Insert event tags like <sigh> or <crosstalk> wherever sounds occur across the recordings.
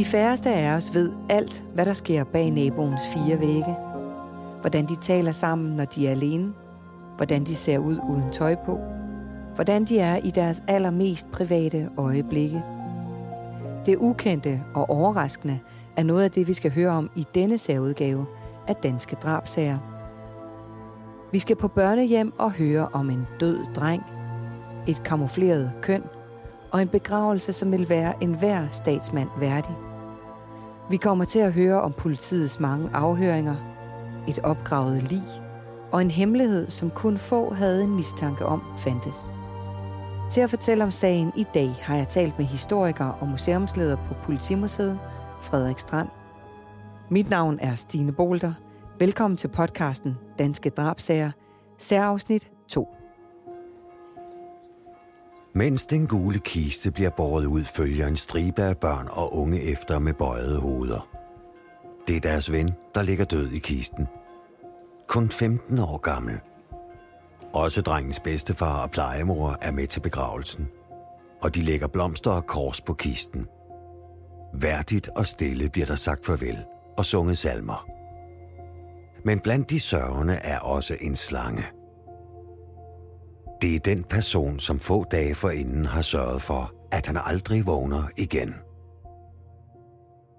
De færreste af os ved alt, hvad der sker bag naboens fire vægge. Hvordan de taler sammen, når de er alene. Hvordan de ser ud uden tøj på. Hvordan de er i deres allermest private øjeblikke. Det ukendte og overraskende er noget af det, vi skal høre om i denne særudgave af Danske Drabsager. Vi skal på børnehjem og høre om en død dreng, et kamufleret køn og en begravelse, som vil være enhver statsmand værdig. Vi kommer til at høre om politiets mange afhøringer, et opgravet lig og en hemmelighed, som kun få havde en mistanke om fandtes. Til at fortælle om sagen i dag har jeg talt med historiker og museumsleder på Politimuseet, Frederik Strand. Mit navn er Stine Bolter. Velkommen til podcasten Danske Drabsager, særafsnit 2. Mens den gule kiste bliver båret ud, følger en stribe af børn og unge efter med bøjede hoveder. Det er deres ven, der ligger død i kisten. Kun 15 år gammel. Også drengens bedstefar og plejemor er med til begravelsen. Og de lægger blomster og kors på kisten. Værdigt og stille bliver der sagt farvel og sunget salmer. Men blandt de sørgende er også en slange – det er den person, som få dage forinden har sørget for, at han aldrig vågner igen.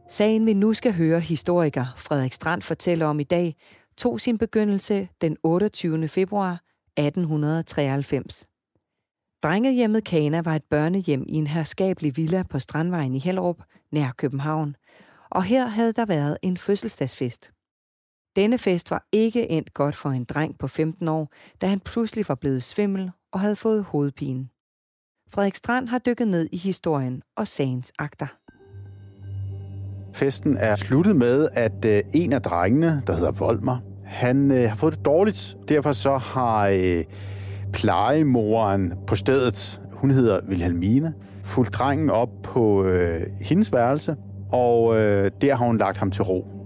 Sagen vi nu skal høre historiker Frederik Strand fortælle om i dag, tog sin begyndelse den 28. februar 1893. Drengehjemmet Kana var et børnehjem i en herskabelig villa på Strandvejen i Hellerup, nær København, og her havde der været en fødselsdagsfest. Denne fest var ikke endt godt for en dreng på 15 år, da han pludselig var blevet svimmel og havde fået hovedpine. Frederik Strand har dykket ned i historien og sagens akter. Festen er sluttet med, at øh, en af drengene, der hedder Volmer, han øh, har fået det dårligt. Derfor så har øh, plejemoren på stedet, hun hedder Wilhelmine, fulgt drengen op på øh, hendes værelse, og øh, der har hun lagt ham til ro.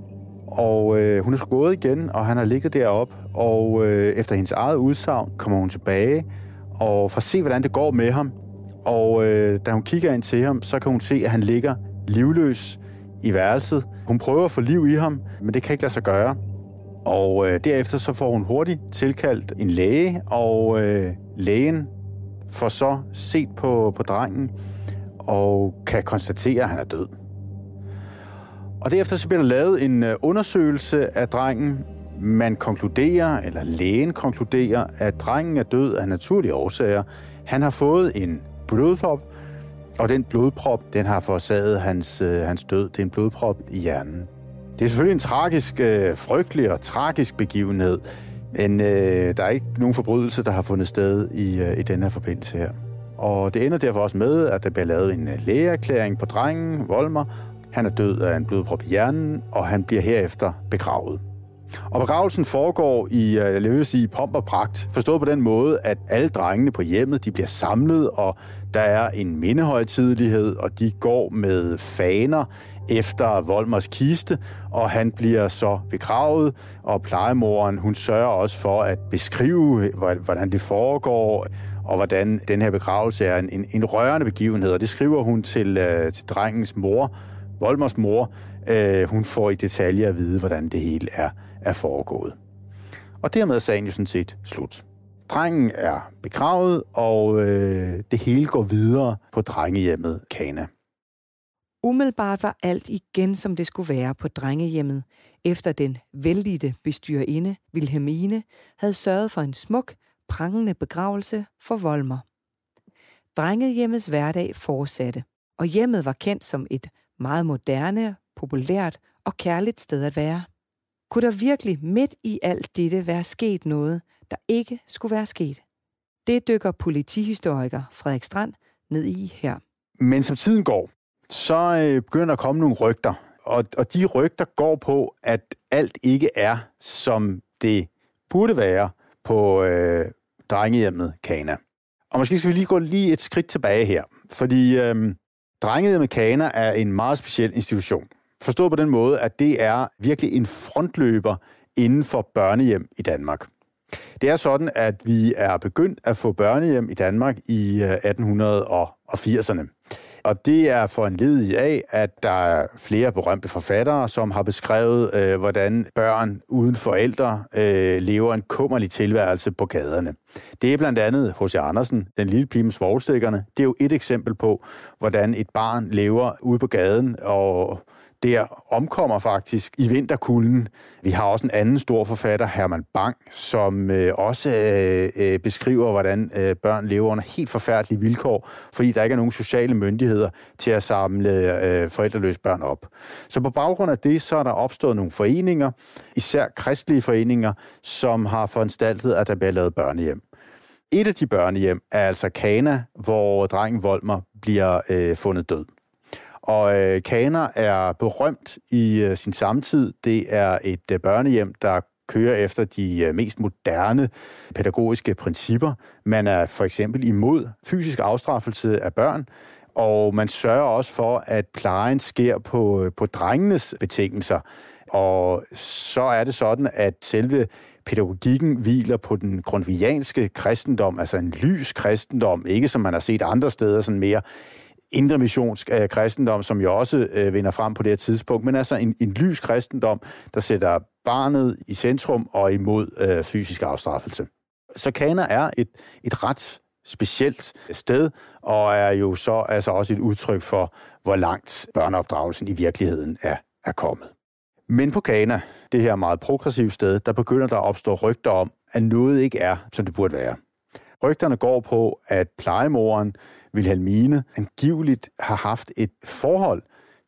Og øh, hun er så gået igen, og han har ligget derop, og øh, efter hendes eget udsagn kommer hun tilbage, og får se, hvordan det går med ham. Og øh, da hun kigger ind til ham, så kan hun se, at han ligger livløs i værelset. Hun prøver at få liv i ham, men det kan ikke lade sig gøre. Og øh, derefter så får hun hurtigt tilkaldt en læge, og øh, lægen får så set på, på drengen og kan konstatere, at han er død. Og derefter så bliver der lavet en øh, undersøgelse af drengen. Man konkluderer, eller lægen konkluderer, at drengen er død af naturlige årsager. Han har fået en blodprop, og den blodprop, den har forårsaget hans, øh, hans død. Det er en blodprop i hjernen. Det er selvfølgelig en tragisk, øh, frygtelig og tragisk begivenhed, men øh, der er ikke nogen forbrydelse, der har fundet sted i, øh, i den her forbindelse her. Og det ender derfor også med, at der bliver lavet en øh, lægeerklæring på drengen, Volmer, han er død af en blodprop i hjernen, og han bliver herefter begravet. Og begravelsen foregår i, øh, jeg vil sige, pomp og pragt. Forstået på den måde, at alle drengene på hjemmet, de bliver samlet, og der er en mindehøjtidlighed, og de går med faner efter Volmers kiste, og han bliver så begravet, og plejemoren, hun sørger også for at beskrive, hvordan det foregår, og hvordan den her begravelse er en, en, en rørende begivenhed, og det skriver hun til, øh, til drengens mor, Volmers mor, øh, hun får i detaljer at vide, hvordan det hele er, er foregået. Og dermed er sagen jo sådan set slut. Drengen er begravet, og øh, det hele går videre på drengehjemmet Kana. Umiddelbart var alt igen, som det skulle være på drengehjemmet, efter den vældige bestyrerinde, Wilhelmine, havde sørget for en smuk, prangende begravelse for Volmer. Drengehjemmets hverdag fortsatte, og hjemmet var kendt som et meget moderne, populært og kærligt sted at være. Kunne der virkelig midt i alt dette være sket noget, der ikke skulle være sket? Det dykker politihistoriker Frederik Strand ned i her. Men som tiden går, så øh, begynder der at komme nogle rygter. Og, og de rygter går på, at alt ikke er, som det burde være på øh, drengehjemmet Kana. Og måske skal vi lige gå lige et skridt tilbage her. Fordi øh, Drenget med Kaner er en meget speciel institution. Forstået på den måde, at det er virkelig en frontløber inden for børnehjem i Danmark. Det er sådan, at vi er begyndt at få børnehjem i Danmark i øh, 1880'erne. Og det er for en led af, at der er flere berømte forfattere, som har beskrevet, øh, hvordan børn uden forældre øh, lever en kummerlig tilværelse på gaderne. Det er blandt andet H.C. Andersen, Den lille pige med. Det er jo et eksempel på, hvordan et barn lever ude på gaden og der omkommer faktisk i vinterkulden. Vi har også en anden stor forfatter, Herman Bang, som øh, også øh, øh, beskriver, hvordan øh, børn lever under helt forfærdelige vilkår, fordi der ikke er nogen sociale myndigheder til at samle øh, forældreløse børn op. Så på baggrund af det, så er der opstået nogle foreninger, især kristelige foreninger, som har foranstaltet, at der bliver lavet børnehjem. Et af de børnehjem er altså Kana, hvor drengen Volmer bliver øh, fundet død. Og øh, Kaner er berømt i øh, sin samtid. Det er et øh, børnehjem, der kører efter de øh, mest moderne pædagogiske principper. Man er for eksempel imod fysisk afstraffelse af børn, og man sørger også for, at plejen sker på, øh, på drengenes betingelser. Og så er det sådan, at selve pædagogikken hviler på den grundvianske kristendom, altså en lys kristendom, ikke som man har set andre steder, sådan mere indre øh, kristendom, som jo også øh, vinder frem på det her tidspunkt, men altså en, en lys kristendom, der sætter barnet i centrum og imod øh, fysisk afstraffelse. Så Kana er et, et ret specielt sted, og er jo så altså også et udtryk for, hvor langt børneopdragelsen i virkeligheden er, er kommet. Men på Kana, det her meget progressive sted, der begynder der at opstå rygter om, at noget ikke er, som det burde være. Rygterne går på, at plejemoren Wilhelmine angiveligt har haft et forhold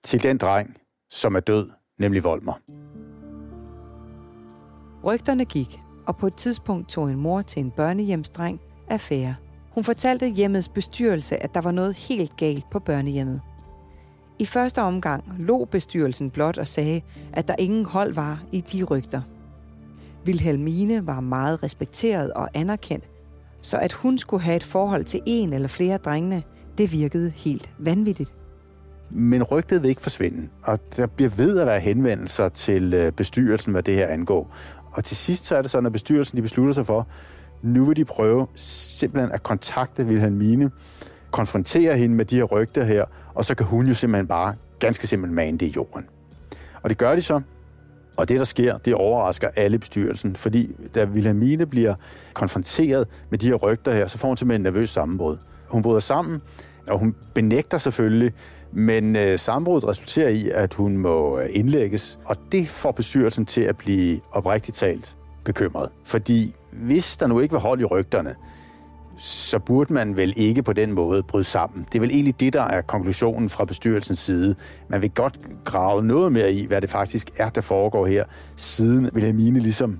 til den dreng, som er død, nemlig Volmer. Rygterne gik, og på et tidspunkt tog en mor til en børnehjemsdreng affære. Hun fortalte hjemmets bestyrelse, at der var noget helt galt på børnehjemmet. I første omgang lå bestyrelsen blot og sagde, at der ingen hold var i de rygter. Wilhelmine var meget respekteret og anerkendt, så at hun skulle have et forhold til en eller flere drengene, det virkede helt vanvittigt. Men rygtet vil ikke forsvinde, og der bliver ved at være henvendelser til øh, bestyrelsen, hvad det her angår. Og til sidst så er det sådan, at bestyrelsen de beslutter sig for, nu vil de prøve simpelthen at kontakte Wilhelmine, konfrontere hende med de her rygter her, og så kan hun jo simpelthen bare ganske simpelthen mane det i jorden. Og det gør de så, og det, der sker, det overrasker alle bestyrelsen, fordi da Vilhelmine bliver konfronteret med de her rygter her, så får hun simpelthen en nervøs sammenbrud. Hun bryder sammen, og hun benægter selvfølgelig, men øh, sammenbruddet resulterer i, at hun må øh, indlægges, og det får bestyrelsen til at blive oprigtigt talt bekymret. Fordi hvis der nu ikke var hold i rygterne, så burde man vel ikke på den måde bryde sammen. Det er vel egentlig det, der er konklusionen fra bestyrelsens side. Man vil godt grave noget mere i, hvad det faktisk er, der foregår her, siden Wilhelmine ligesom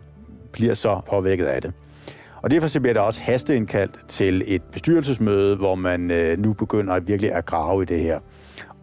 bliver så påvirket af det. Og derfor bliver der også hasteindkaldt til et bestyrelsesmøde, hvor man øh, nu begynder at virkelig at grave i det her.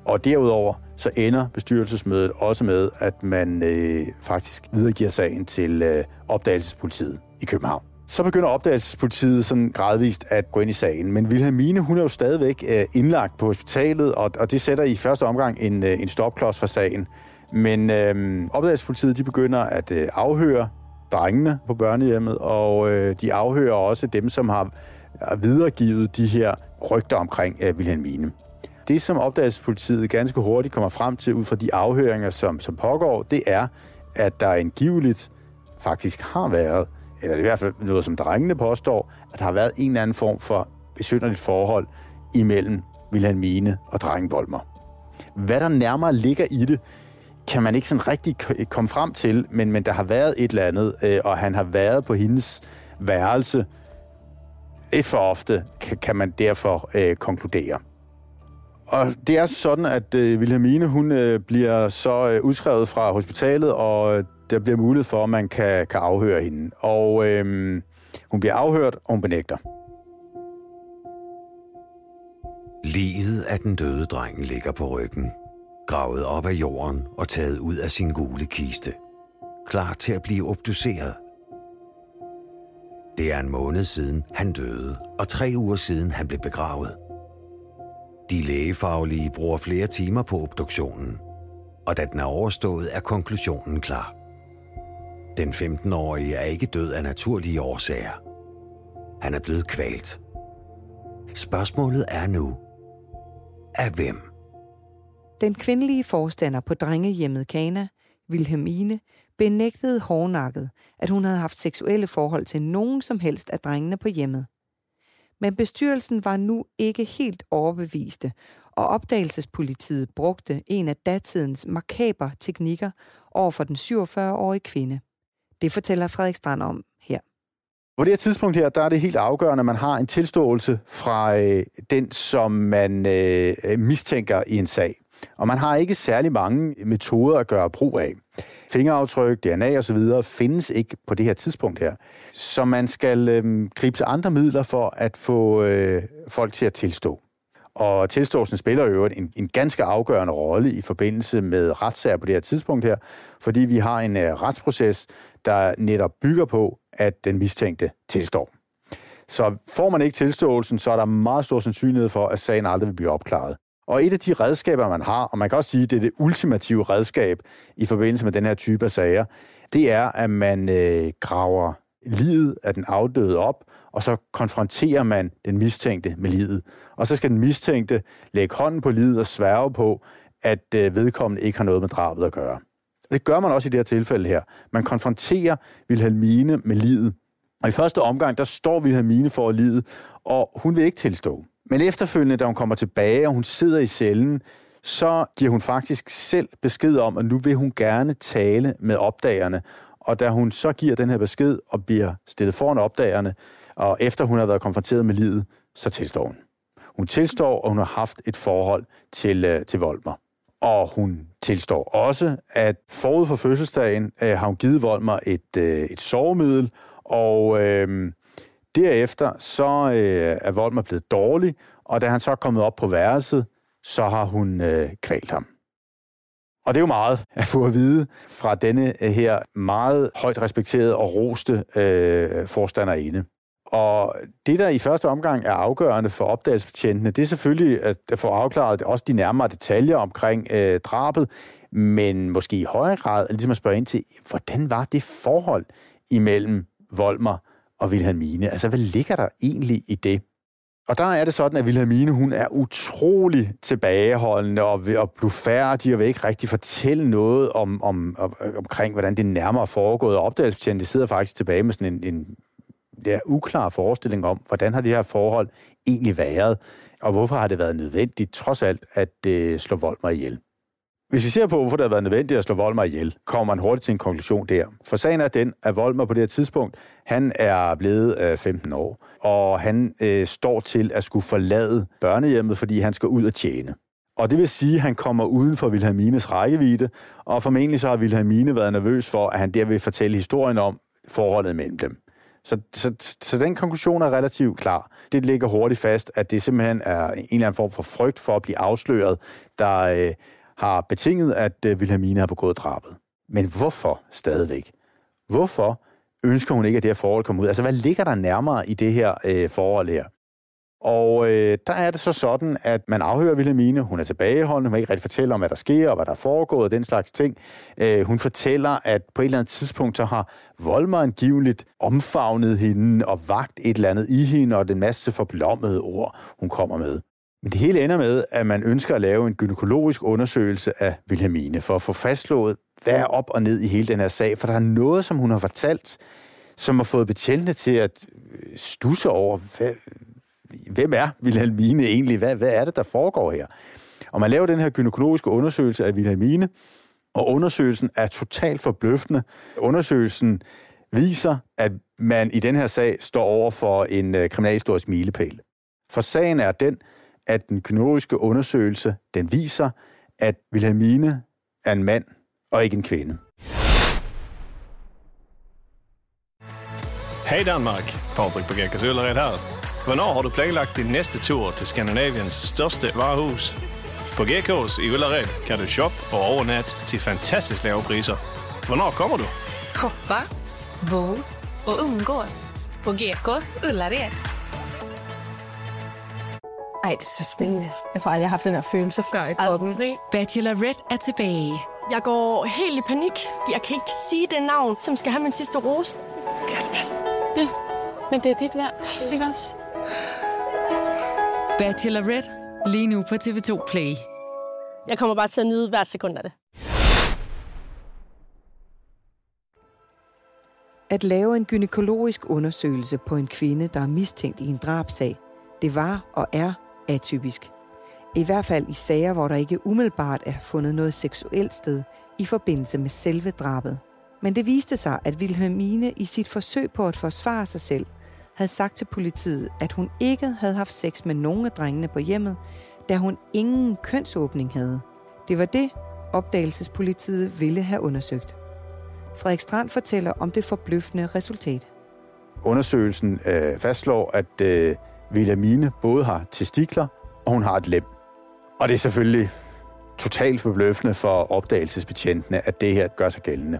Og derudover så ender bestyrelsesmødet også med, at man øh, faktisk videregiver sagen til øh, opdagelsespolitiet i København. Så begynder opdagelsespolitiet sådan gradvist at gå ind i sagen. Men Vilhelmine, hun er jo stadigvæk øh, indlagt på hospitalet, og, og det sætter i første omgang en, øh, en stopklods for sagen. Men øh, opdagelsespolitiet, de begynder at øh, afhøre drengene på børnehjemmet, og øh, de afhører også dem, som har videregivet de her rygter omkring øh, Vilhelmine. Det, som opdagelsespolitiet ganske hurtigt kommer frem til ud fra de afhøringer, som, som pågår, det er, at der angiveligt faktisk har været eller i hvert fald noget, som drengene påstår, at der har været en eller anden form for besynderligt forhold imellem Vilhelmine og drengen Volmer. Hvad der nærmere ligger i det, kan man ikke sådan rigtig komme frem til, men, men der har været et eller andet, øh, og han har været på hendes værelse lidt for ofte, kan, kan man derfor øh, konkludere. Og det er sådan, at øh, Wilhelmine hun øh, bliver så øh, udskrevet fra hospitalet, og øh, der bliver mulighed for, at man kan, kan afhøre hende. Og øh, hun bliver afhørt, og hun benægter. Liget af den døde dreng ligger på ryggen, gravet op af jorden og taget ud af sin gule kiste. Klar til at blive obduceret. Det er en måned siden, han døde, og tre uger siden, han blev begravet. De lægefaglige bruger flere timer på obduktionen, og da den er overstået, er konklusionen klar. Den 15-årige er ikke død af naturlige årsager. Han er blevet kvalt. Spørgsmålet er nu, af hvem? Den kvindelige forstander på drengehjemmet Kana, Wilhelmine, benægtede hårdnakket, at hun havde haft seksuelle forhold til nogen som helst af drengene på hjemmet. Men bestyrelsen var nu ikke helt overbeviste, og opdagelsespolitiet brugte en af datidens makaber teknikker over for den 47-årige kvinde. Det fortæller Frederik Strand om her. På det her tidspunkt her, der er det helt afgørende, at man har en tilståelse fra øh, den, som man øh, mistænker i en sag. Og man har ikke særlig mange metoder at gøre brug af. Fingeraftryk, DNA osv. findes ikke på det her tidspunkt her. Så man skal øh, gribe til andre midler for at få øh, folk til at tilstå. Og tilståelsen spiller jo en, en ganske afgørende rolle i forbindelse med retssager på det her tidspunkt her, fordi vi har en uh, retsproces, der netop bygger på, at den mistænkte tilstår. Så får man ikke tilståelsen, så er der meget stor sandsynlighed for, at sagen aldrig vil blive opklaret. Og et af de redskaber, man har, og man kan også sige, at det er det ultimative redskab i forbindelse med den her type af sager, det er, at man øh, graver livet af den afdøde op, og så konfronterer man den mistænkte med livet. Og så skal den mistænkte lægge hånden på livet og sværge på, at øh, vedkommende ikke har noget med drabet at gøre. Og det gør man også i det her tilfælde her. Man konfronterer Wilhelmine med livet. Og i første omgang, der står Wilhelmine for livet, og hun vil ikke tilstå. Men efterfølgende, da hun kommer tilbage, og hun sidder i cellen, så giver hun faktisk selv besked om, at nu vil hun gerne tale med opdagerne. Og da hun så giver den her besked og bliver stillet foran opdagerne, og efter hun har været konfronteret med livet, så tilstår hun. Hun tilstår, at hun har haft et forhold til, øh, til Volmer. Og hun tilstår også, at forud for fødselsdagen øh, har hun givet Volmer et, øh, et sovemiddel, og øh, derefter så øh, er Volmer blevet dårlig, og da han så er kommet op på værelset, så har hun øh, kvalt ham. Og det er jo meget <laughs> at få at vide fra denne øh, her meget højt respekterede og roste øh, forstanderinde. Og det, der i første omgang er afgørende for opdagelsesbetjentene, det er selvfølgelig at få afklaret også de nærmere detaljer omkring øh, drabet, men måske i højere grad ligesom at spørge ind til, hvordan var det forhold imellem Volmer og Vilhelmine. Altså, hvad ligger der egentlig i det? Og der er det sådan, at Vilhelmine, hun er utrolig tilbageholdende og, og blufærdig og vil ikke rigtig fortælle noget om, om, om, omkring, hvordan det nærmere er foregået. Og opdagelsesbetjenten sidder faktisk tilbage med sådan en, en der uklar forestilling om, hvordan har det her forhold egentlig været, og hvorfor har det været nødvendigt, trods alt, at øh, slå Volmer ihjel. Hvis vi ser på, hvorfor det har været nødvendigt at slå Volmer ihjel, kommer man hurtigt til en konklusion der. For sagen er den, at Volmer på det her tidspunkt, han er blevet øh, 15 år, og han øh, står til at skulle forlade børnehjemmet, fordi han skal ud og tjene. Og det vil sige, at han kommer uden for Wilhelmines rækkevidde, og formentlig så har Wilhelmine været nervøs for, at han der vil fortælle historien om forholdet mellem dem. Så, så, så den konklusion er relativt klar. Det ligger hurtigt fast, at det simpelthen er en eller anden form for frygt for at blive afsløret, der øh, har betinget, at øh, Vilhelmina har begået drabet. Men hvorfor stadigvæk? Hvorfor ønsker hun ikke, at det her forhold kommer ud? Altså, hvad ligger der nærmere i det her øh, forhold her? Og øh, der er det så sådan, at man afhører Vilhelmine, Hun er tilbageholdende, hun vil ikke rigtig fortælle om, hvad der sker og hvad der er foregået og den slags ting. Øh, hun fortæller, at på et eller andet tidspunkt, så har Volmer angiveligt omfavnet hende og vagt et eller andet i hende, og den masse forblommede ord, hun kommer med. Men det hele ender med, at man ønsker at lave en gynækologisk undersøgelse af Wilhelmine, for at få fastslået, hvad er op og ned i hele den her sag. For der er noget, som hun har fortalt, som har fået betjentene til at øh, stusse over, hvad, hvem er Wilhelmine egentlig? Hvad, hvad er det, der foregår her? Og man laver den her gynækologiske undersøgelse af Wilhelmine, og undersøgelsen er totalt forbløffende. Undersøgelsen viser, at man i den her sag står over for en øh, kriminalhistorisk milepæl. For sagen er den, at den gynækologiske undersøgelse, den viser, at Wilhelmine er en mand og ikke en kvinde. Hej Danmark, Patrick på Gækkers Øllered her. Hvornår har du planlagt din næste tur til Skandinaviens største varehus? På GK's i Ullared kan du shoppe og overnatte til fantastisk lave priser. Hvornår kommer du? Shoppa, bo och umgås på GKs Ullared. Ej, det er så spændende. Jeg tror aldrig, jeg har haft den her følelse før i kroppen. Bachelorette er tilbage. Jeg går helt i panik. Jeg kan ikke sige det navn, som skal have min sidste rose. Men det er dit værd, ikke også? Bachelorette Lige nu på TV2 Play. Jeg kommer bare til at nyde hvert sekund af det. At lave en gynækologisk undersøgelse på en kvinde, der er mistænkt i en drabsag, det var og er atypisk. I hvert fald i sager, hvor der ikke umiddelbart er fundet noget seksuelt sted i forbindelse med selve drabet. Men det viste sig, at Wilhelmine i sit forsøg på at forsvare sig selv, havde sagt til politiet, at hun ikke havde haft sex med nogen af drengene på hjemmet, da hun ingen kønsåbning havde. Det var det, opdagelsespolitiet ville have undersøgt. Frederik Strand fortæller om det forbløffende resultat. Undersøgelsen øh, fastslår, at øh, Wilhelmine både har testikler, og hun har et lem. Og det er selvfølgelig totalt forbløffende for opdagelsesbetjentene, at det her gør sig gældende.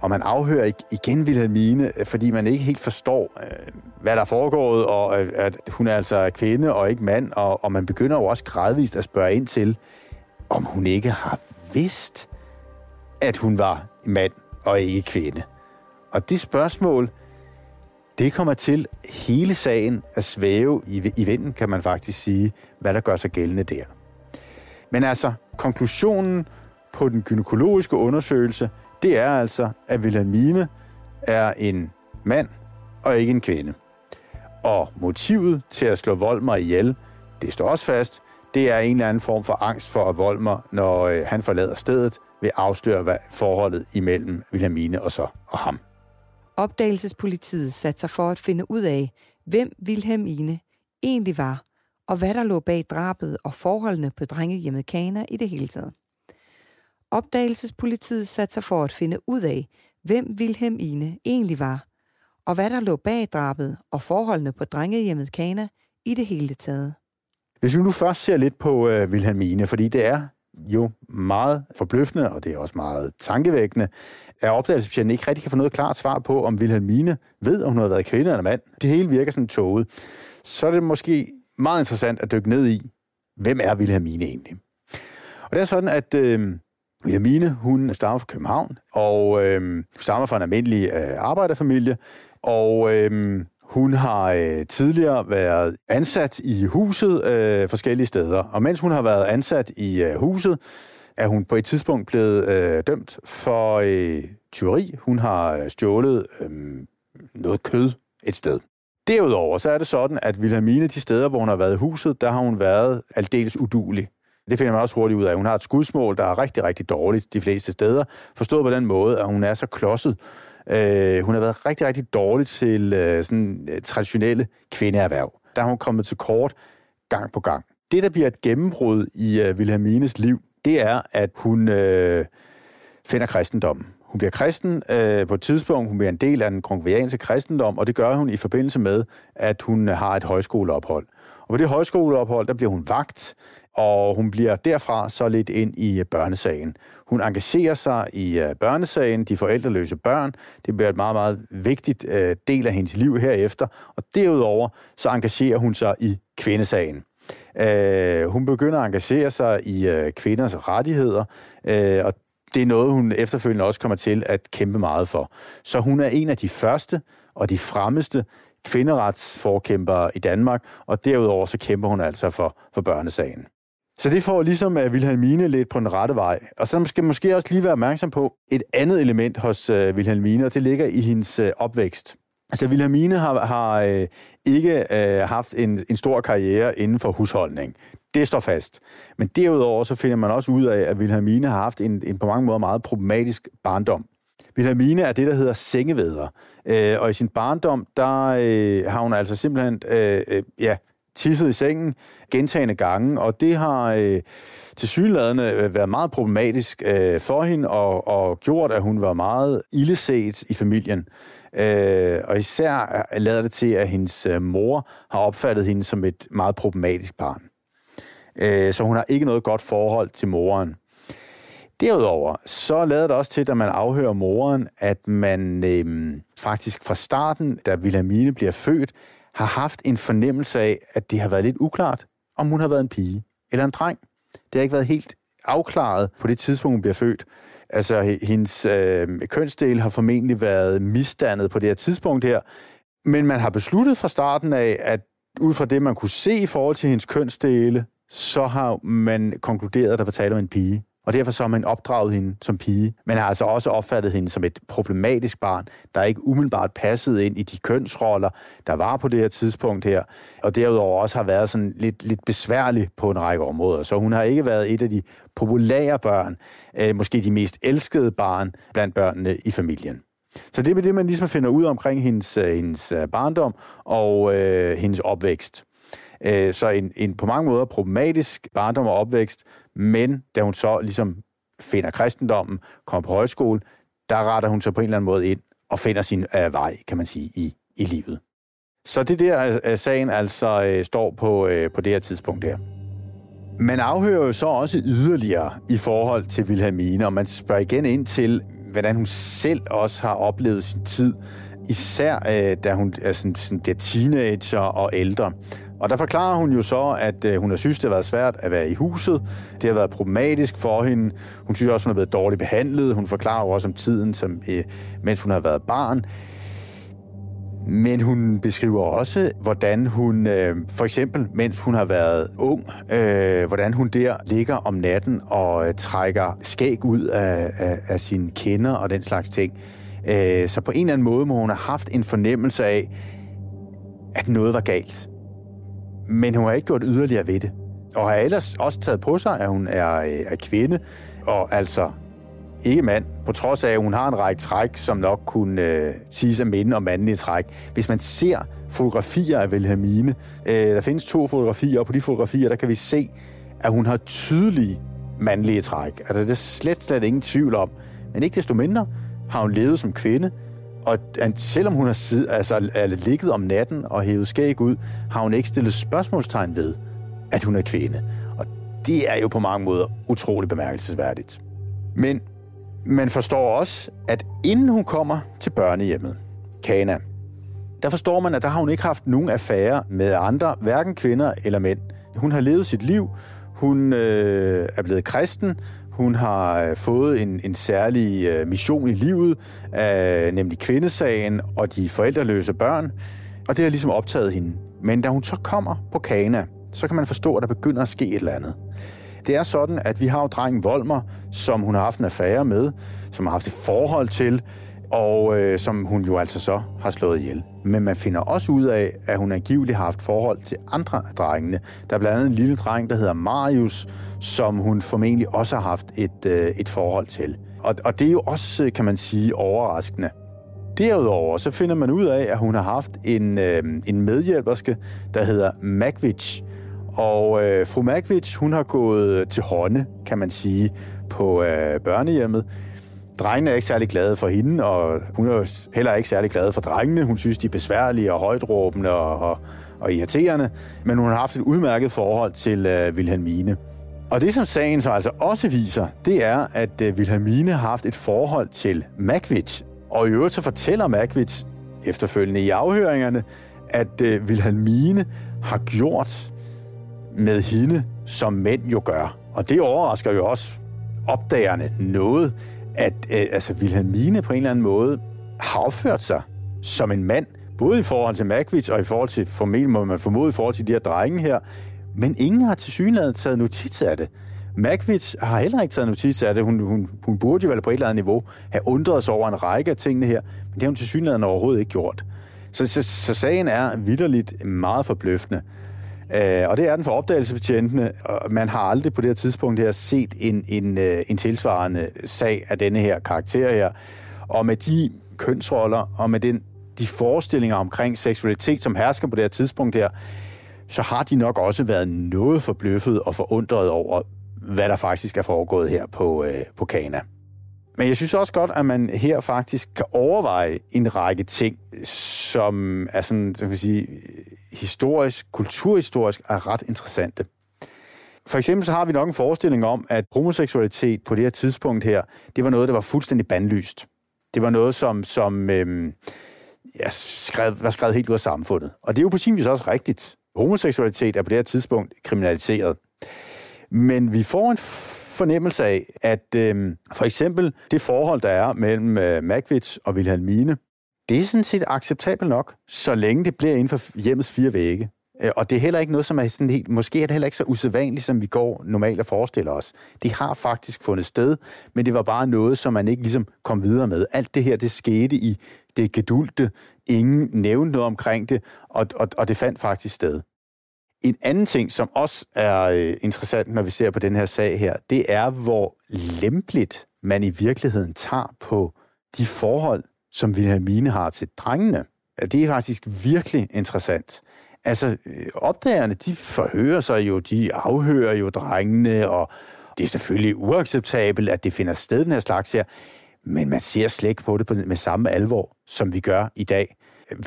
Og man afhører igen Vilhelmine, fordi man ikke helt forstår, øh, hvad der er foregået, og øh, at hun er altså kvinde og ikke mand, og, og man begynder jo også gradvist at spørge ind til, om hun ikke har vidst, at hun var mand og ikke kvinde. Og det spørgsmål, det kommer til hele sagen at svæve i, i vinden, kan man faktisk sige, hvad der gør sig gældende der. Men altså, konklusionen på den gynækologiske undersøgelse, det er altså, at Wilhelmine er en mand og ikke en kvinde. Og motivet til at slå Volmer ihjel, det står også fast, det er en eller anden form for angst for, at Volmer, når øh, han forlader stedet, vil afsløre hvad forholdet imellem Wilhelmine og så og ham. Opdagelsespolitiet satte sig for at finde ud af, hvem Wilhelmine egentlig var, og hvad der lå bag drabet og forholdene på drengehjemmet Kana i det hele taget. Opdagelsespolitiet satte sig for at finde ud af, hvem Wilhelmine egentlig var, og hvad der lå bag drabet og forholdene på drengehjemmet Kana i det hele taget. Hvis vi nu først ser lidt på øh, Wilhelm Wilhelmine, fordi det er jo meget forbløffende, og det er også meget tankevækkende, at opdagelsespatienten ikke rigtig kan få noget klart svar på, om Vilhelmine ved, om hun har været kvinde eller mand. Det hele virker sådan tåget. Så er det måske meget interessant at dykke ned i, hvem er Vilhelmine egentlig? Og det er sådan, at øh, Vilhelmine, hun stammer fra København, og øh, stammer fra en almindelig øh, arbejderfamilie, og øh, hun har øh, tidligere været ansat i huset øh, forskellige steder, og mens hun har været ansat i øh, huset, er hun på et tidspunkt blevet øh, dømt for øh, tyveri. Hun har øh, stjålet øh, noget kød et sted. Derudover så er det sådan, at Vilhelmine, de steder, hvor hun har været i huset, der har hun været aldeles udulig. Det finder man også hurtigt ud af. Hun har et skudsmål, der er rigtig, rigtig dårligt de fleste steder. Forstået på den måde, at hun er så klodset. Øh, hun har været rigtig, rigtig dårlig til øh, sådan, øh, traditionelle kvindeerhverv. Der har hun kommet til kort gang på gang. Det, der bliver et gennembrud i øh, Wilhelmines liv, det er, at hun øh, finder kristendommen. Hun bliver kristen øh, på et tidspunkt, hun bliver en del af den kongreganske kristendom, og det gør hun i forbindelse med, at hun har et højskoleophold. Og på det højskoleophold, der bliver hun vagt, og hun bliver derfra så lidt ind i øh, børnesagen. Hun engagerer sig i øh, børnesagen, de forældreløse børn. Det bliver et meget, meget vigtigt øh, del af hendes liv herefter. Og derudover så engagerer hun sig i kvindesagen. Uh, hun begynder at engagere sig i kvinders rettigheder, uh, og det er noget, hun efterfølgende også kommer til at kæmpe meget for. Så hun er en af de første og de fremmeste kvinderetsforkæmpere i Danmark, og derudover så kæmper hun altså for, for børnesagen. Så det får ligesom at Vilhelmine lidt på den rette vej. Og så skal man måske også lige være opmærksom på et andet element hos øh, Vilhelmine, og det ligger i hendes øh, opvækst. Altså, Vilhelmine har, har øh, ikke øh, haft en, en stor karriere inden for husholdning. Det står fast. Men derudover så finder man også ud af, at Vilhelmine har haft en, en på mange måder meget problematisk barndom. Vilhelmine er det, der hedder sengeveder. Øh, og i sin barndom, der øh, har hun altså simpelthen uh, ja, tisset i sengen gentagende gange, og det har øh, til synlædende øh, været meget problematisk øh, for hende, og, og gjort, at hun var meget illeset i familien. Øh, og især øh, lader det til, at hendes øh, mor har opfattet hende som et meget problematisk barn. Øh, så hun har ikke noget godt forhold til moren. Derudover, så lader det også til, da man afhører moren, at man øh, faktisk fra starten, da Vilhelmine bliver født, har haft en fornemmelse af, at det har været lidt uklart, om hun har været en pige eller en dreng. Det har ikke været helt afklaret på det tidspunkt, hun bliver født. Altså, hendes øh, kønsdel har formentlig været misdannet på det her tidspunkt her. Men man har besluttet fra starten af, at ud fra det, man kunne se i forhold til hendes kønsdele, så har man konkluderet, at der var tale om en pige. Og derfor så har man opdraget hende som pige. Man har altså også opfattet hende som et problematisk barn, der ikke umiddelbart passede ind i de kønsroller, der var på det her tidspunkt her. Og derudover også har været sådan lidt, lidt besværlig på en række områder. Så hun har ikke været et af de populære børn, øh, måske de mest elskede barn blandt børnene i familien. Så det er det, man ligesom finder ud omkring hendes, øh, hendes øh, barndom og øh, hendes opvækst. Øh, så en, en på mange måder problematisk barndom og opvækst, men da hun så ligesom finder kristendommen, kommer på højskole, der retter hun sig på en eller anden måde ind og finder sin øh, vej, kan man sige, i, i livet. Så det der, øh, øh sagen altså øh, står på, øh, på det her tidspunkt der. Man afhører jo så også yderligere i forhold til Wilhelmine, og man spørger igen ind til, hvordan hun selv også har oplevet sin tid, især øh, da hun er sådan, sådan bliver teenager og ældre. Og der forklarer hun jo så, at øh, hun har synes, det har været svært at være i huset. Det har været problematisk for hende. Hun synes også, hun har været dårligt behandlet. Hun forklarer jo også om tiden, som, øh, mens hun har været barn. Men hun beskriver også, hvordan hun, øh, for eksempel, mens hun har været ung, øh, hvordan hun der ligger om natten og øh, trækker skæg ud af, af, af sine kender og den slags ting. Øh, så på en eller anden måde må hun have haft en fornemmelse af, at noget var galt. Men hun har ikke gjort yderligere ved det. Og har ellers også taget på sig, at hun er, øh, er kvinde, og altså ikke mand, på trods af, at hun har en række træk, som nok kunne øh, siges at minde om mandlige træk. Hvis man ser fotografier af Wilhelmine, øh, der findes to fotografier, og på de fotografier, der kan vi se, at hun har tydelige mandlige træk. Altså, det er slet, slet ingen tvivl om. Men ikke desto mindre har hun levet som kvinde, og selvom hun har sid, altså, er ligget om natten og hævet skæg ud, har hun ikke stillet spørgsmålstegn ved, at hun er kvinde. Og det er jo på mange måder utroligt bemærkelsesværdigt. Men man forstår også, at inden hun kommer til børnehjemmet, Kana, der forstår man, at der har hun ikke haft nogen affære med andre, hverken kvinder eller mænd. Hun har levet sit liv, hun øh, er blevet kristen, hun har øh, fået en, en særlig øh, mission i livet, øh, nemlig kvindesagen og de forældreløse børn, og det har ligesom optaget hende. Men da hun så kommer på Kana, så kan man forstå, at der begynder at ske et eller andet. Det er sådan, at vi har jo drengen Volmer, som hun har haft en affære med, som har haft et forhold til, og øh, som hun jo altså så har slået ihjel. Men man finder også ud af, at hun angiveligt har haft forhold til andre af drengene. Der er blandt andet en lille dreng, der hedder Marius, som hun formentlig også har haft et, øh, et forhold til. Og, og det er jo også, kan man sige, overraskende. Derudover så finder man ud af, at hun har haft en, øh, en medhjælperske, der hedder Magvich, og øh, fru Magvich, hun har gået til hånde, kan man sige, på øh, børnehjemmet. Drengene er ikke særlig glade for hende, og hun er heller ikke særlig glad for drengene. Hun synes, de er besværlige og højtråbende og, og, og irriterende. Men hun har haft et udmærket forhold til øh, Wilhelmine. Og det, som sagen så altså også viser, det er, at øh, Wilhelmine har haft et forhold til Magwitch. Og i øvrigt så fortæller Magwitch efterfølgende i afhøringerne, at øh, Wilhelmine har gjort med hende, som mænd jo gør. Og det overrasker jo også opdagerne noget, at øh, altså Wilhelmine på en eller anden måde har opført sig som en mand, både i forhold til Magvits og i forhold til, formentlig må man formode, i forhold til de her drenge her, men ingen har til synligheden taget notits af det. Magvits har heller ikke taget notits af det. Hun, hun, hun burde jo vel på et eller andet niveau have undret sig over en række af tingene her, men det har hun til synligheden overhovedet ikke gjort. Så, så, så sagen er vidderligt meget forbløffende. Øh, og det er den for opdagelsesbetjentene, og man har aldrig på det her tidspunkt her set en, en, øh, en tilsvarende sag af denne her karakter her. Og med de kønsroller og med den, de forestillinger omkring seksualitet, som hersker på det her tidspunkt her, så har de nok også været noget forbløffet og forundret over, hvad der faktisk er foregået her på, øh, på Kana. Men jeg synes også godt, at man her faktisk kan overveje en række ting, som er sådan, så kan sige, historisk, kulturhistorisk er ret interessante. For eksempel så har vi nok en forestilling om, at homoseksualitet på det her tidspunkt her, det var noget, der var fuldstændig bandlyst. Det var noget, som, som øhm, ja, skrev, var skrevet helt ud af samfundet. Og det er jo på sin vis også rigtigt. Homoseksualitet er på det her tidspunkt kriminaliseret. Men vi får en fornemmelse af, at øhm, for eksempel det forhold, der er mellem øh, Magwitz og Wilhelmine, det er sådan set acceptabelt nok, så længe det bliver inden for hjemmets fire vægge. Øh, og det er heller ikke noget, som er sådan helt, måske er det heller ikke så usædvanligt, som vi går normalt og forestiller os. Det har faktisk fundet sted, men det var bare noget, som man ikke ligesom kom videre med. Alt det her, det skete i det gedulte. Ingen nævnte noget omkring det, og, og, og det fandt faktisk sted. En anden ting, som også er øh, interessant, når vi ser på den her sag her, det er, hvor lempeligt man i virkeligheden tager på de forhold, som Vilhelmine har til drengene. Det er faktisk virkelig interessant. Altså, øh, opdagerne, de forhører sig jo, de afhører jo drengene, og det er selvfølgelig uacceptabelt, at det finder sted, den her slags her, men man ser slet ikke på det på- med samme alvor, som vi gør i dag.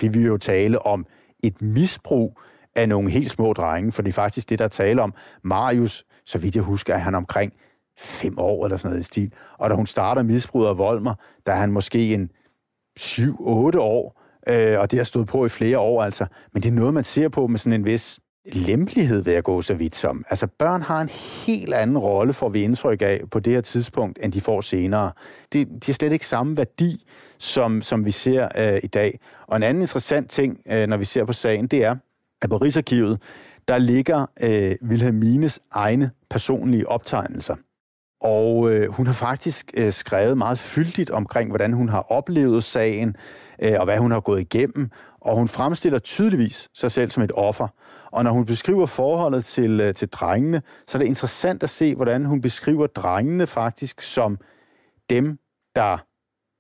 Vi vil jo tale om et misbrug af nogle helt små drenge, for det er faktisk det, der er tale om. Marius, så vidt jeg husker, er han omkring fem år eller sådan noget i stil. Og da hun starter misbruget af Volmer, der er han måske en 7-8 år, øh, og det har stået på i flere år altså. Men det er noget, man ser på med sådan en vis lempelighed ved at gå så vidt som. Altså børn har en helt anden rolle, får vi indtryk af på det her tidspunkt, end de får senere. Det, de har slet ikke samme værdi, som, som vi ser øh, i dag. Og en anden interessant ting, øh, når vi ser på sagen, det er, at på Rigsarkivet, der ligger øh, Wilhelmines egne personlige optegnelser. Og øh, hun har faktisk øh, skrevet meget fyldigt omkring, hvordan hun har oplevet sagen, øh, og hvad hun har gået igennem. Og hun fremstiller tydeligvis sig selv som et offer. Og når hun beskriver forholdet til, øh, til drengene, så er det interessant at se, hvordan hun beskriver drengene faktisk som dem, der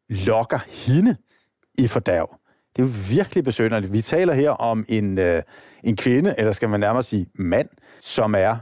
lokker hende i fordærv. Det er jo virkelig besynderligt. Vi taler her om en, øh, en kvinde, eller skal man nærmere sige mand, som er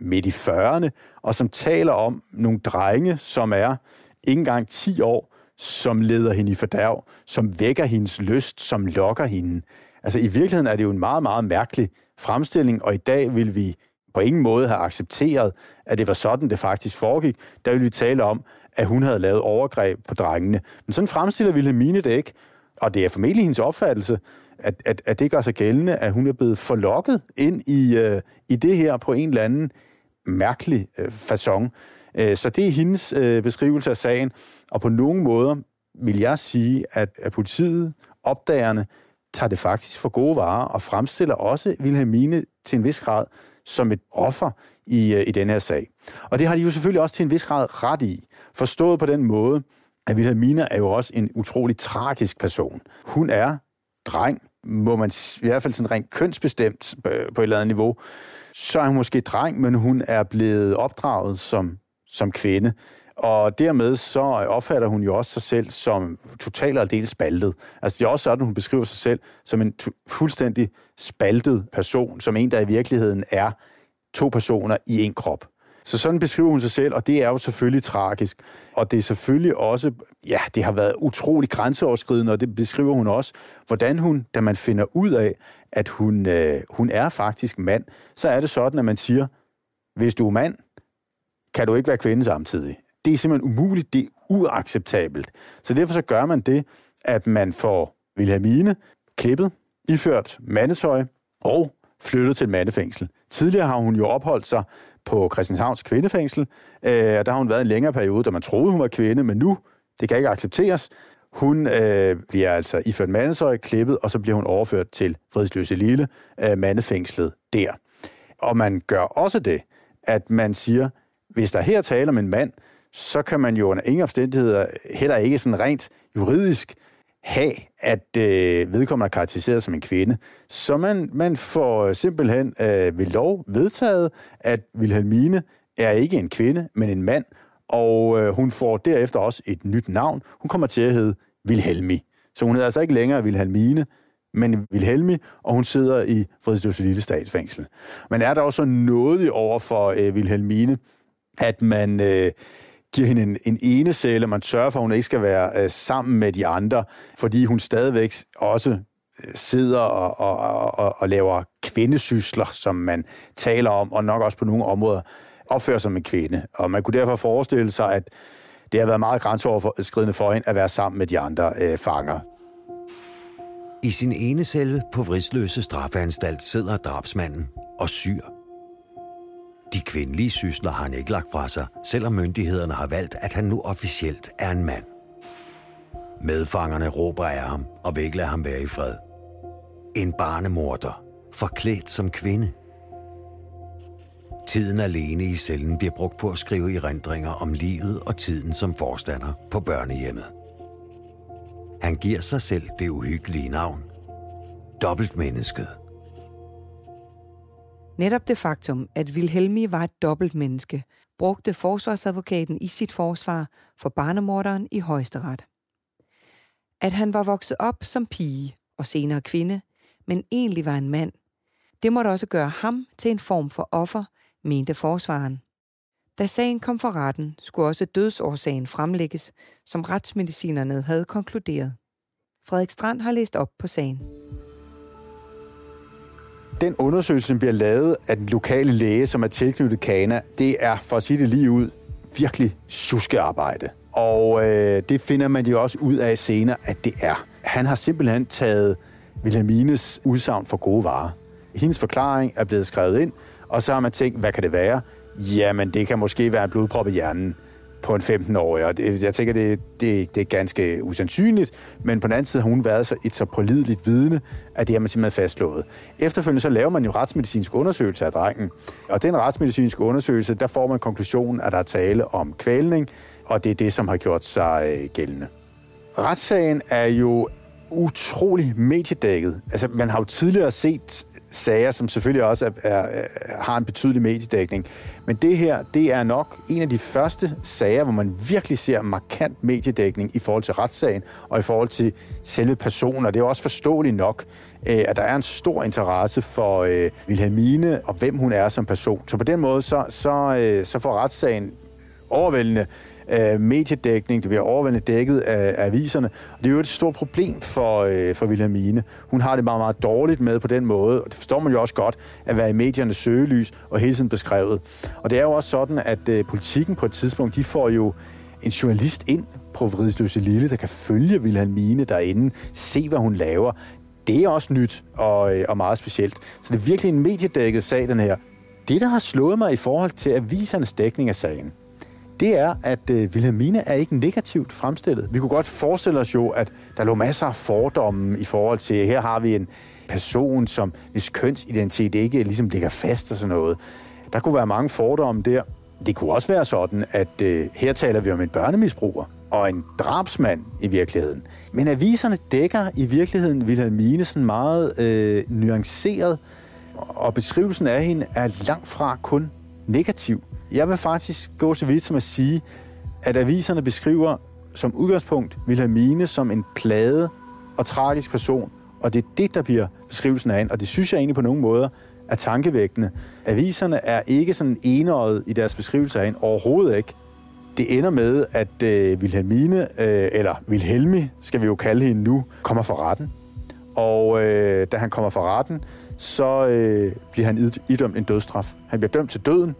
midt i 40'erne, og som taler om nogle drenge, som er ikke engang 10 år, som leder hende i fordærv, som vækker hendes lyst, som lokker hende. Altså i virkeligheden er det jo en meget, meget mærkelig fremstilling, og i dag vil vi på ingen måde have accepteret, at det var sådan, det faktisk foregik. Der vil vi tale om, at hun havde lavet overgreb på drengene. Men sådan fremstiller Wilhelmine det ikke, og det er formentlig hendes opfattelse, at, at, at det gør sig gældende, at hun er blevet forlokket ind i, øh, i det her på en eller anden mærkelig øh, façon. Øh, så det er hendes øh, beskrivelse af sagen, og på nogle måder vil jeg sige, at, at politiet, opdagerne, tager det faktisk for gode varer og fremstiller også Wilhelmine til en vis grad som et offer i, øh, i den her sag. Og det har de jo selvfølgelig også til en vis grad ret i. Forstået på den måde, at Vilhelmina er jo også en utrolig tragisk person. Hun er dreng, må man i hvert fald sådan rent kønsbestemt øh, på et eller andet niveau. Så er hun måske dreng, men hun er blevet opdraget som, som kvinde. Og dermed så opfatter hun jo også sig selv som totalt og aldeles spaltet. Altså det er også sådan, hun beskriver sig selv som en tu- fuldstændig spaltet person, som en, der i virkeligheden er to personer i en krop. Så sådan beskriver hun sig selv, og det er jo selvfølgelig tragisk. Og det er selvfølgelig også, ja, det har været utrolig grænseoverskridende, og det beskriver hun også, hvordan hun, da man finder ud af, at hun, øh, hun er faktisk mand, så er det sådan, at man siger, hvis du er mand, kan du ikke være kvinde samtidig. Det er simpelthen umuligt, det er uacceptabelt. Så derfor så gør man det, at man får Wilhelmine klippet, iført mandetøj og flyttet til et mandefængsel. Tidligere har hun jo opholdt sig på Christianshavns kvindefængsel, øh, og der har hun været en længere periode, da man troede, hun var kvinde, men nu, det kan ikke accepteres. Hun øh, bliver altså iført mandesøj, klippet, og så bliver hun overført til Fredsløse Lille, øh, mandefængslet der. Og man gør også det, at man siger, hvis der her taler om en mand, så kan man jo under ingen omstændigheder heller ikke sådan rent juridisk have, at øh, vedkommende er karakteriseret som en kvinde. Så man, man får øh, simpelthen øh, ved lov vedtaget, at Wilhelmine er ikke en kvinde, men en mand, og øh, hun får derefter også et nyt navn. Hun kommer til at hedde Wilhelmi. Så hun hedder altså ikke længere Wilhelmine, men Wilhelmi, og hun sidder i Frederiksdøs Lille Statsfængsel. Men er der også noget over for øh, Wilhelmine, at man øh, giver hende en, en ene celle, man sørger for, at hun ikke skal være øh, sammen med de andre, fordi hun stadigvæk også øh, sidder og, og, og, og laver kvindesysler, som man taler om, og nok også på nogle områder opfører sig som en kvinde. Og man kunne derfor forestille sig, at det har været meget grænseoverskridende for hende at være sammen med de andre øh, fanger. I sin ene selve på Vridsløse straffeanstalt sidder drabsmanden og syr. De kvindelige sysler har han ikke lagt fra sig, selvom myndighederne har valgt, at han nu officielt er en mand. Medfangerne råber af ham og vil ikke lade ham være i fred. En barnemorder, forklædt som kvinde. Tiden alene i cellen bliver brugt på at skrive erindringer om livet og tiden som forstander på børnehjemmet. Han giver sig selv det uhyggelige navn. Dobbeltmennesket. Netop det faktum, at Wilhelmi var et dobbeltmenneske, brugte forsvarsadvokaten i sit forsvar for barnemorderen i højesteret. At han var vokset op som pige og senere kvinde, men egentlig var en mand, det måtte også gøre ham til en form for offer, mente forsvaren. Da sagen kom for retten, skulle også dødsårsagen fremlægges, som retsmedicinerne havde konkluderet. Frederik Strand har læst op på sagen. Den undersøgelse, som bliver lavet af den lokale læge, som er tilknyttet Kana, det er, for at sige det lige ud, virkelig suskearbejde. Og øh, det finder man jo også ud af senere, at det er. Han har simpelthen taget Wilhelmines udsagn for gode varer. Hendes forklaring er blevet skrevet ind, og så har man tænkt, hvad kan det være? Jamen, det kan måske være en blodprop i hjernen på en 15-årig, og det, jeg tænker, det, det, det er ganske usandsynligt, men på den anden side har hun været så, et så pålideligt vidne, at det har man simpelthen fastslået. Efterfølgende så laver man jo retsmedicinsk undersøgelse af drengen, og den retsmedicinske undersøgelse, der får man konklusionen, at der er tale om kvælning, og det er det, som har gjort sig øh, gældende. Retssagen er jo utrolig mediedækket. Altså, man har jo tidligere set sager, som selvfølgelig også er, er, er, har en betydelig mediedækning. Men det her, det er nok en af de første sager, hvor man virkelig ser markant mediedækning i forhold til retssagen og i forhold til selve personen. Og det er også forståeligt nok, øh, at der er en stor interesse for øh, Wilhelmine og hvem hun er som person. Så på den måde, så, så, øh, så får retssagen overvældende øh, mediedækning, det bliver overvældende dækket af, af aviserne. Og det er jo et stort problem for, øh, for Wilhelmine. Hun har det meget, meget dårligt med på den måde, og det forstår man jo også godt, at være i mediernes søgelys og hele tiden beskrevet. Og det er jo også sådan, at øh, politikken på et tidspunkt, de får jo en journalist ind på Vridsløse Lille, der kan følge Wilhelmine derinde, se hvad hun laver. Det er også nyt og, øh, og meget specielt. Så det er virkelig en mediedækket sag, den her. Det, der har slået mig i forhold til avisernes dækning af sagen, det er, at øh, Vilhelmina er ikke negativt fremstillet. Vi kunne godt forestille os jo, at der lå masser af fordomme i forhold til, her har vi en person, som hvis kønsidentitet ikke ligesom ligger fast og sådan noget. Der kunne være mange fordomme der. Det kunne også være sådan, at øh, her taler vi om en børnemisbruger og en drabsmand i virkeligheden. Men aviserne dækker i virkeligheden Vilhelmine sådan meget øh, nuanceret, og beskrivelsen af hende er langt fra kun negativ. Jeg vil faktisk gå så vidt som at sige, at aviserne beskriver som udgangspunkt Wilhelmine som en plade og tragisk person, og det er det, der bliver beskrivelsen af hende, og det synes jeg egentlig på nogle måder er tankevækkende. Aviserne er ikke sådan enøjet i deres beskrivelse af hende, overhovedet ikke. Det ender med, at øh, Wilhelmine, øh, eller Vilhelmi skal vi jo kalde hende nu, kommer for retten. Og øh, da han kommer for retten, så øh, bliver han idømt en dødsstraf. Han bliver dømt til døden,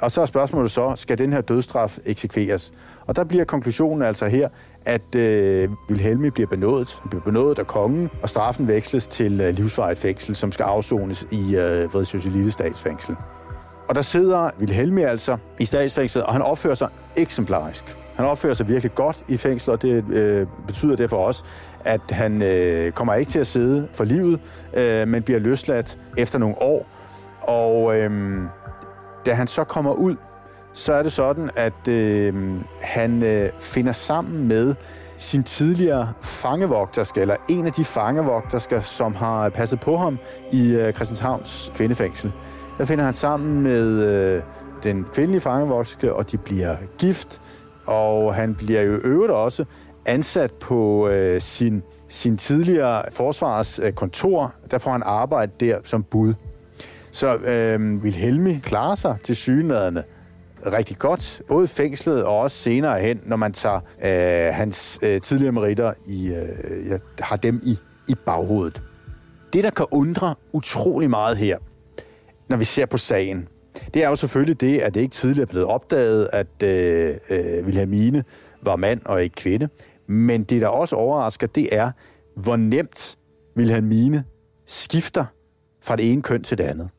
og så er spørgsmålet så, skal den her dødsstraf eksekveres? Og der bliver konklusionen altså her, at øh, Wilhelmi bliver benådet. Han bliver benådet af kongen, og straffen veksles til øh, livsvarigt fængsel, som skal afsones i øh, Vredsøse Statsfængsel. Og der sidder Wilhelmi altså i statsfængslet, og han opfører sig eksemplarisk. Han opfører sig virkelig godt i fængslet, og det øh, betyder derfor også, at han øh, kommer ikke til at sidde for livet, øh, men bliver løsladt efter nogle år. Og øh, da han så kommer ud, så er det sådan, at øh, han øh, finder sammen med sin tidligere fangevogterske, eller en af de fangevogterske, som har passet på ham i øh, Christianshavns kvindefængsel. Der finder han sammen med øh, den kvindelige fangevogterske, og de bliver gift, og han bliver jo øvrigt også ansat på øh, sin, sin tidligere forsvarskontor. Øh, der får han arbejde der som bud. Så øh, Vilhelmi klarer sig til synlædende rigtig godt, både fængslet og også senere hen, når man tager øh, hans øh, tidligere meritter i, øh, jeg har dem i, i baghovedet. Det, der kan undre utrolig meget her, når vi ser på sagen, det er jo selvfølgelig det, at det ikke tidligere er blevet opdaget, at øh, øh, Wilhelmine var mand og ikke kvinde. Men det, der også overrasker, det er, hvor nemt Wilhelmine skifter fra det ene køn til det andet.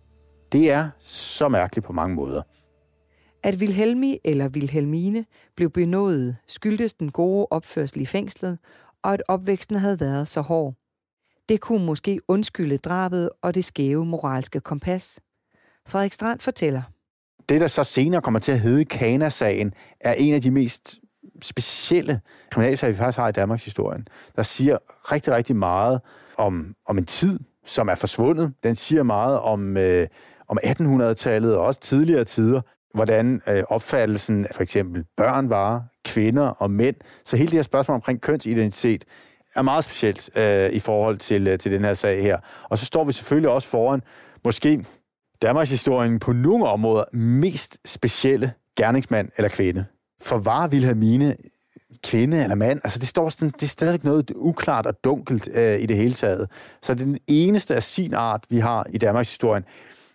Det er så mærkeligt på mange måder. At Wilhelmi eller Wilhelmine blev benådet skyldtes den gode opførsel i fængslet, og at opvæksten havde været så hård. Det kunne måske undskylde drabet og det skæve moralske kompas. Frederik Strand fortæller. Det, der så senere kommer til at hedde Kana-sagen, er en af de mest specielle kriminalsager, vi faktisk har i Danmarks historie. Der siger rigtig, rigtig meget om, om en tid, som er forsvundet. Den siger meget om, øh, om 1800-tallet og også tidligere tider, hvordan øh, opfattelsen af for eksempel børn var, kvinder og mænd. Så hele det her spørgsmål omkring kønsidentitet er meget specielt øh, i forhold til, øh, til den her sag her. Og så står vi selvfølgelig også foran måske Danmarks historien på nogle områder mest specielle gerningsmand eller kvinde. For var Wilhelmine kvinde eller mand? Altså det, står sådan, det er stadig noget uklart og dunkelt øh, i det hele taget. Så det er den eneste af sin art, vi har i Danmarks historien.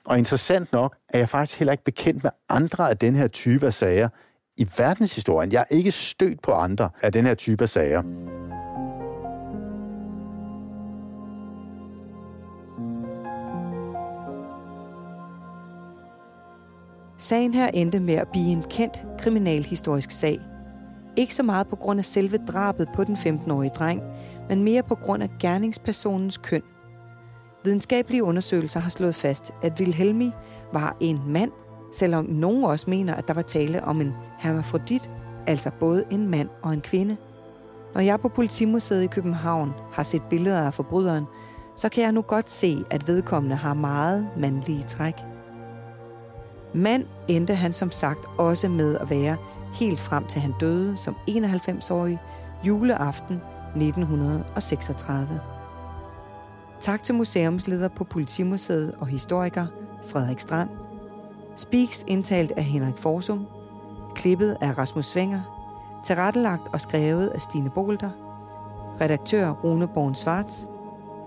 Og interessant nok er jeg faktisk heller ikke bekendt med andre af den her type af sager i verdenshistorien. Jeg er ikke stødt på andre af den her type af sager. Sagen her endte med at blive en kendt kriminalhistorisk sag. Ikke så meget på grund af selve drabet på den 15-årige dreng, men mere på grund af gerningspersonens køn. Videnskabelige undersøgelser har slået fast, at Wilhelmi var en mand, selvom nogen også mener, at der var tale om en hermafrodit, altså både en mand og en kvinde. Når jeg på Politimuseet i København har set billeder af forbryderen, så kan jeg nu godt se, at vedkommende har meget mandlige træk. Mand endte han som sagt også med at være helt frem til han døde som 91-årig juleaften 1936. Tak til museumsleder på Politimuseet og historiker Frederik Strand. Speaks indtalt af Henrik Forsum. Klippet af Rasmus Svinger. Tilrettelagt og skrevet af Stine Bolter. Redaktør Rune Born Svarts.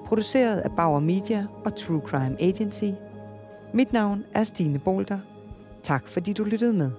Produceret af Bauer Media og True Crime Agency. Mit navn er Stine Bolter. Tak fordi du lyttede med.